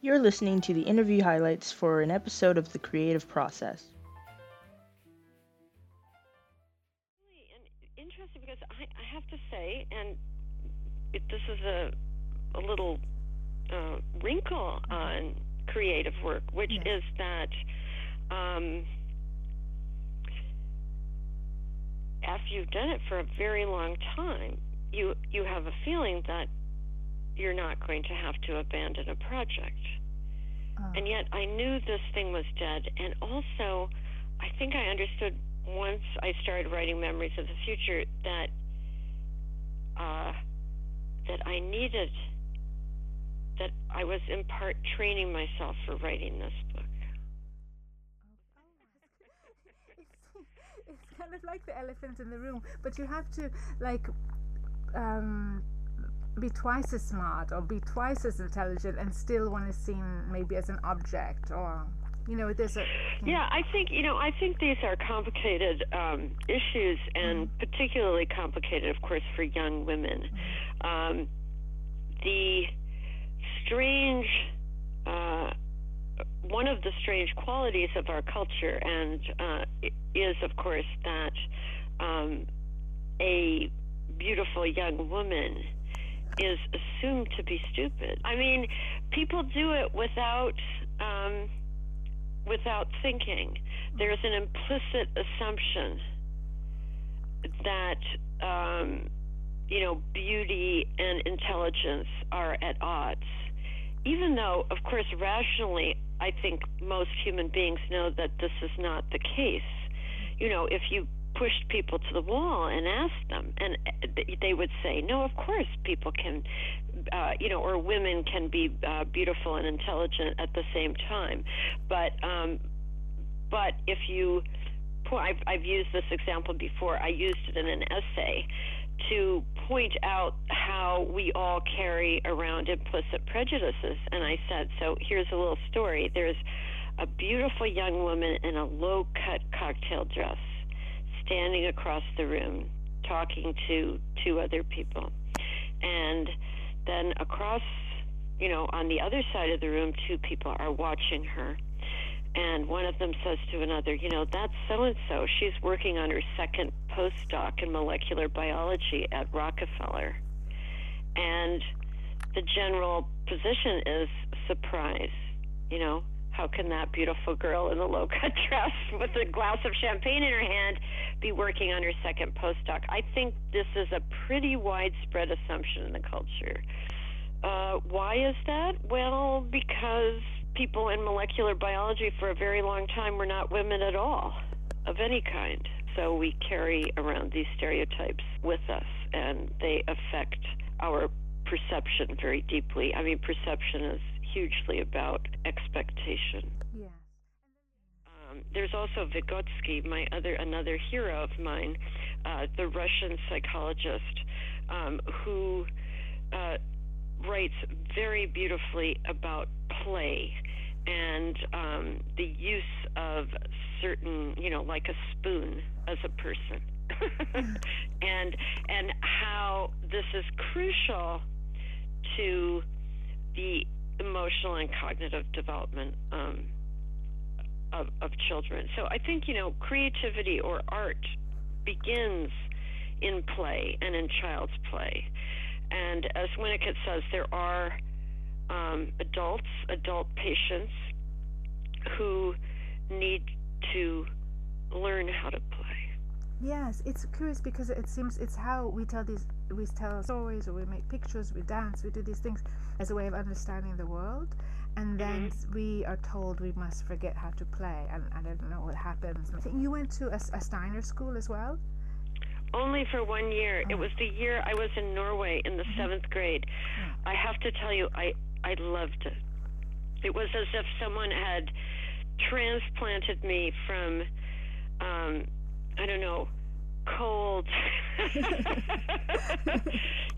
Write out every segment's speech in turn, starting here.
You're listening to the interview highlights for an episode of The Creative Process. And interesting because I, I have to say, and it, this is a, a little uh, wrinkle on creative work, which Yes. is that um, after you've done it for a very long time, you you have a feeling that you're not going to have to abandon a project. Oh. And yet I knew this thing was dead. And also, I think I understood once I started writing Memories of the Future that uh, that I needed that I was in part training myself for writing this book. it's, it's kind of like the elephant in the room, but you have to like um, be twice as smart or be twice as intelligent and still want to seem maybe as an object or you know there's a Yeah, I think you know. I think these are complicated um, issues, and particularly complicated, of course, for young women. Um, the strange, uh, one of the strange qualities of our culture, and uh, is, of course, that um, a beautiful young woman is assumed to be stupid. I mean, people do it without. Um, without thinking. There's an implicit assumption that um, you know beauty and intelligence are at odds, even though, of course, rationally, I think most human beings know that this is not the case. You know, if you pushed people to the wall and asked them, and they would say, "No, of course, people can." Uh, you know, or women can be uh, beautiful and intelligent at the same time, but um, but if you, I've, I've used this example before. I used it in an essay to point out how we all carry around implicit prejudices, and I said, so here's a little story. There's a beautiful young woman in a low-cut cocktail dress standing across the room talking to two other people. And then across, you know, on the other side of the room, two people are watching her. And one of them says to another, you know, that's so and so. She's working on her second postdoc in molecular biology at Rockefeller. And the general position is surprise, you know, how can that beautiful girl in the low cut dress with a glass of champagne in her hand be working on her second postdoc? I think this is a pretty widespread assumption in the culture. Uh, why is that? Well, because people in molecular biology for a very long time were not women at all, of any kind. So we carry around these stereotypes with us, and they affect our perception very deeply. I mean, perception is hugely about expectation. There's also Vygotsky, my other another hero of mine, uh, the Russian psychologist, um, who uh, writes very beautifully about play and um, the use of certain, you know, like a spoon as a person, and and how this is crucial to the emotional and cognitive development um, of, of children. So I think, you know, creativity or art begins in play and in child's play. And as Winnicott says, there are um, adults, adult patients, who need to learn how to play. yes it's curious because it seems it's how we tell these we tell stories or we make pictures we dance we do these things as a way of understanding the world and then we are told we must forget how to play and i don't know what happens I think you went to a steiner school as well Only for one year. It Oh. was the year I was in Norway in the seventh grade. I have to tell you, I I loved it. It was as if someone had transplanted me from, um, I don't know, cold,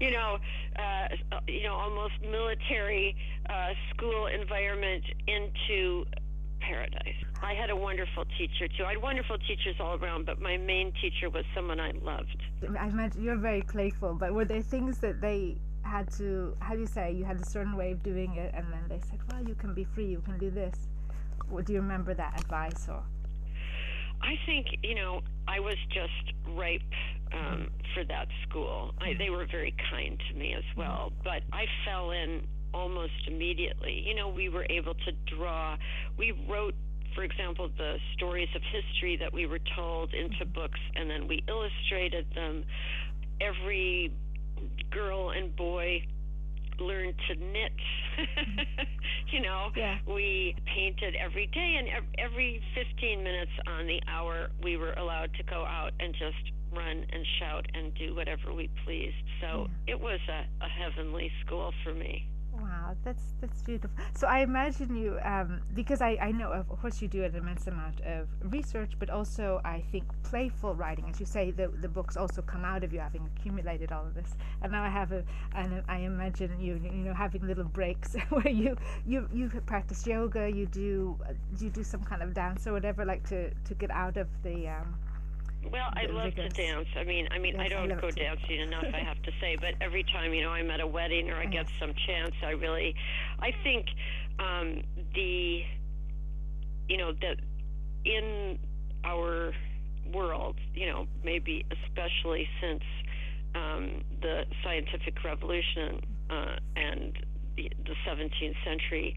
you know, uh, you know, almost military uh, school environment into paradise. I had a wonderful teacher too. I had wonderful teachers all around, but my main teacher was someone I loved. I imagine you're very playful, but were there things that they had to how do you say you had a certain way of doing it and then they said well you can be free you can do this well, do you remember that advice or I think you know I was just ripe um, for that school. I, they were very kind to me as well, but I fell in almost immediately. You know, we were able to draw. We wrote, for example, the stories of history that we were told into books, and then we illustrated them. Every girl and boy learned to knit. you know, Yeah. we painted every day, and ev- every 15 minutes on the hour, we were allowed to go out and just run and shout and do whatever we pleased. So it was a, a heavenly school for me. Wow, that's that's beautiful. So I imagine you, um, because I, I know of course you do an immense amount of research, but also I think playful writing, as you say, the the books also come out of you having accumulated all of this. And now I have a, and I imagine you you know having little breaks where you you you practice yoga, you do you do some kind of dance or whatever, like to to get out of the. Um, Well, I love to dance. I mean, I mean, I Yes, I don't love go dancing enough, I have to say. But every time, you know, I'm at a wedding or I get some chance, I really, I think um, the, you know, that in our world, you know, maybe especially since um, the scientific revolution uh, and the, the 17th century,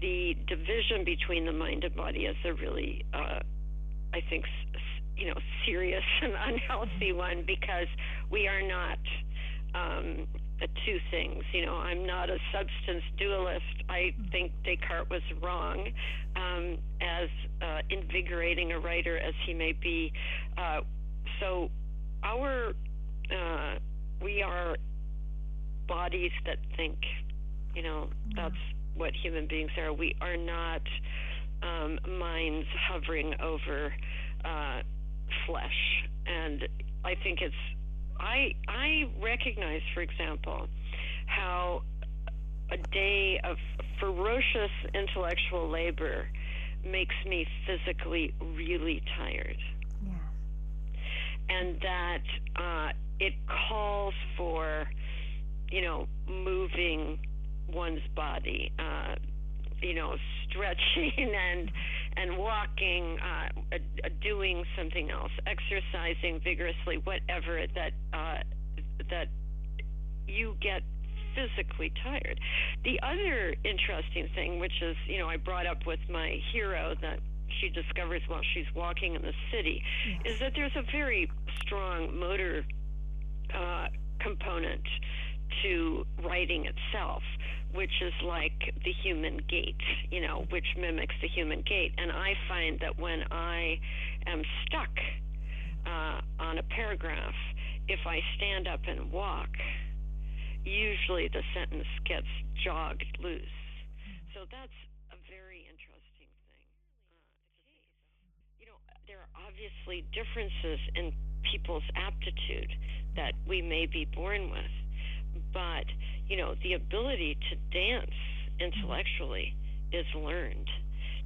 the division between the mind and body is a really, uh, I think, you know, serious and unhealthy one because we are not um, two things. You know, I'm not a substance dualist. I think Descartes was wrong. Um, as uh, invigorating a writer as he may be, uh, so our uh, we are bodies that think. You know, that's what human beings are. We are not um, minds hovering over uh, flesh, and I think it's. I I recognize, for example, how a day of ferocious intellectual labor makes me physically really tired yeah. and that uh, it calls for, you know, moving one's body, uh, you know, stretching and and walking, uh, uh, doing something else, exercising vigorously, whatever that uh, that you get physically tired. The other interesting thing, which is, you know, I brought up with my hero that she discovers while she's walking in the city, is that there's a very strong motor uh, component to writing itself, which is like the human gait, you know, which mimics the human gait. And I find that when I am stuck uh, on a paragraph, if I stand up and walk, usually the sentence gets jogged loose. So that's a very interesting thing. Uh, you know, there are obviously differences in people's aptitude that we may be born with, but you know, the ability to dance intellectually is learned,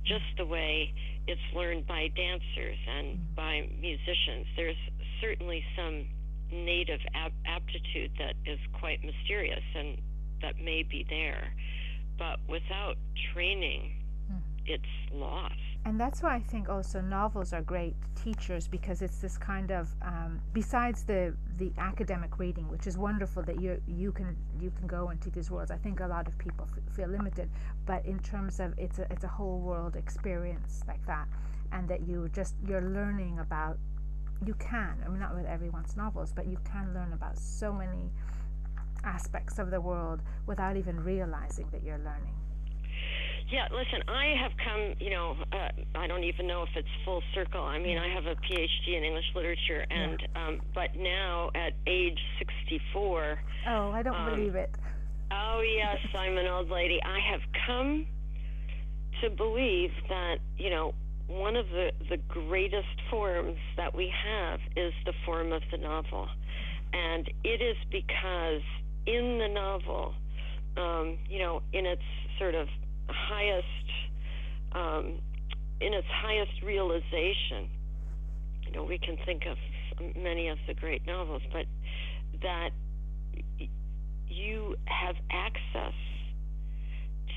just the way it's learned by dancers and by musicians. There's certainly some native ap- aptitude that is quite mysterious and that may be there, but without training, hmm. it's lost. And that's why I think also novels are great teachers because it's this kind of um, besides the the academic reading, which is wonderful that you you can you can go into these worlds. I think a lot of people f- feel limited, but in terms of it's a it's a whole world experience like that, and that you just you're learning about. You can. I mean, not with everyone's novels, but you can learn about so many aspects of the world without even realizing that you're learning. Yeah, listen, I have come, you know, uh, I don't even know if it's full circle. I mean, I have a PhD in English literature, and um, but now at age 64, Oh, I don't Um, believe it. oh yes, I'm an old lady. I have come to believe that, you know, one of the the greatest forms that we have is the form of the novel, and it is because in the novel, um, you know, in its sort of highest um, in its highest realization. You know, we can think of many of the great novels, but that you have access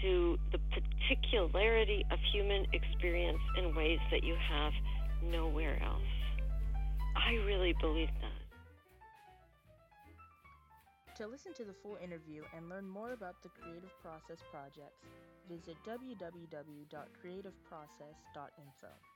to the particularity of human experience in ways that you have nowhere else. I really believe that. To listen to the full interview and learn more about the Creative Process projects, visit www.creativeprocess.info.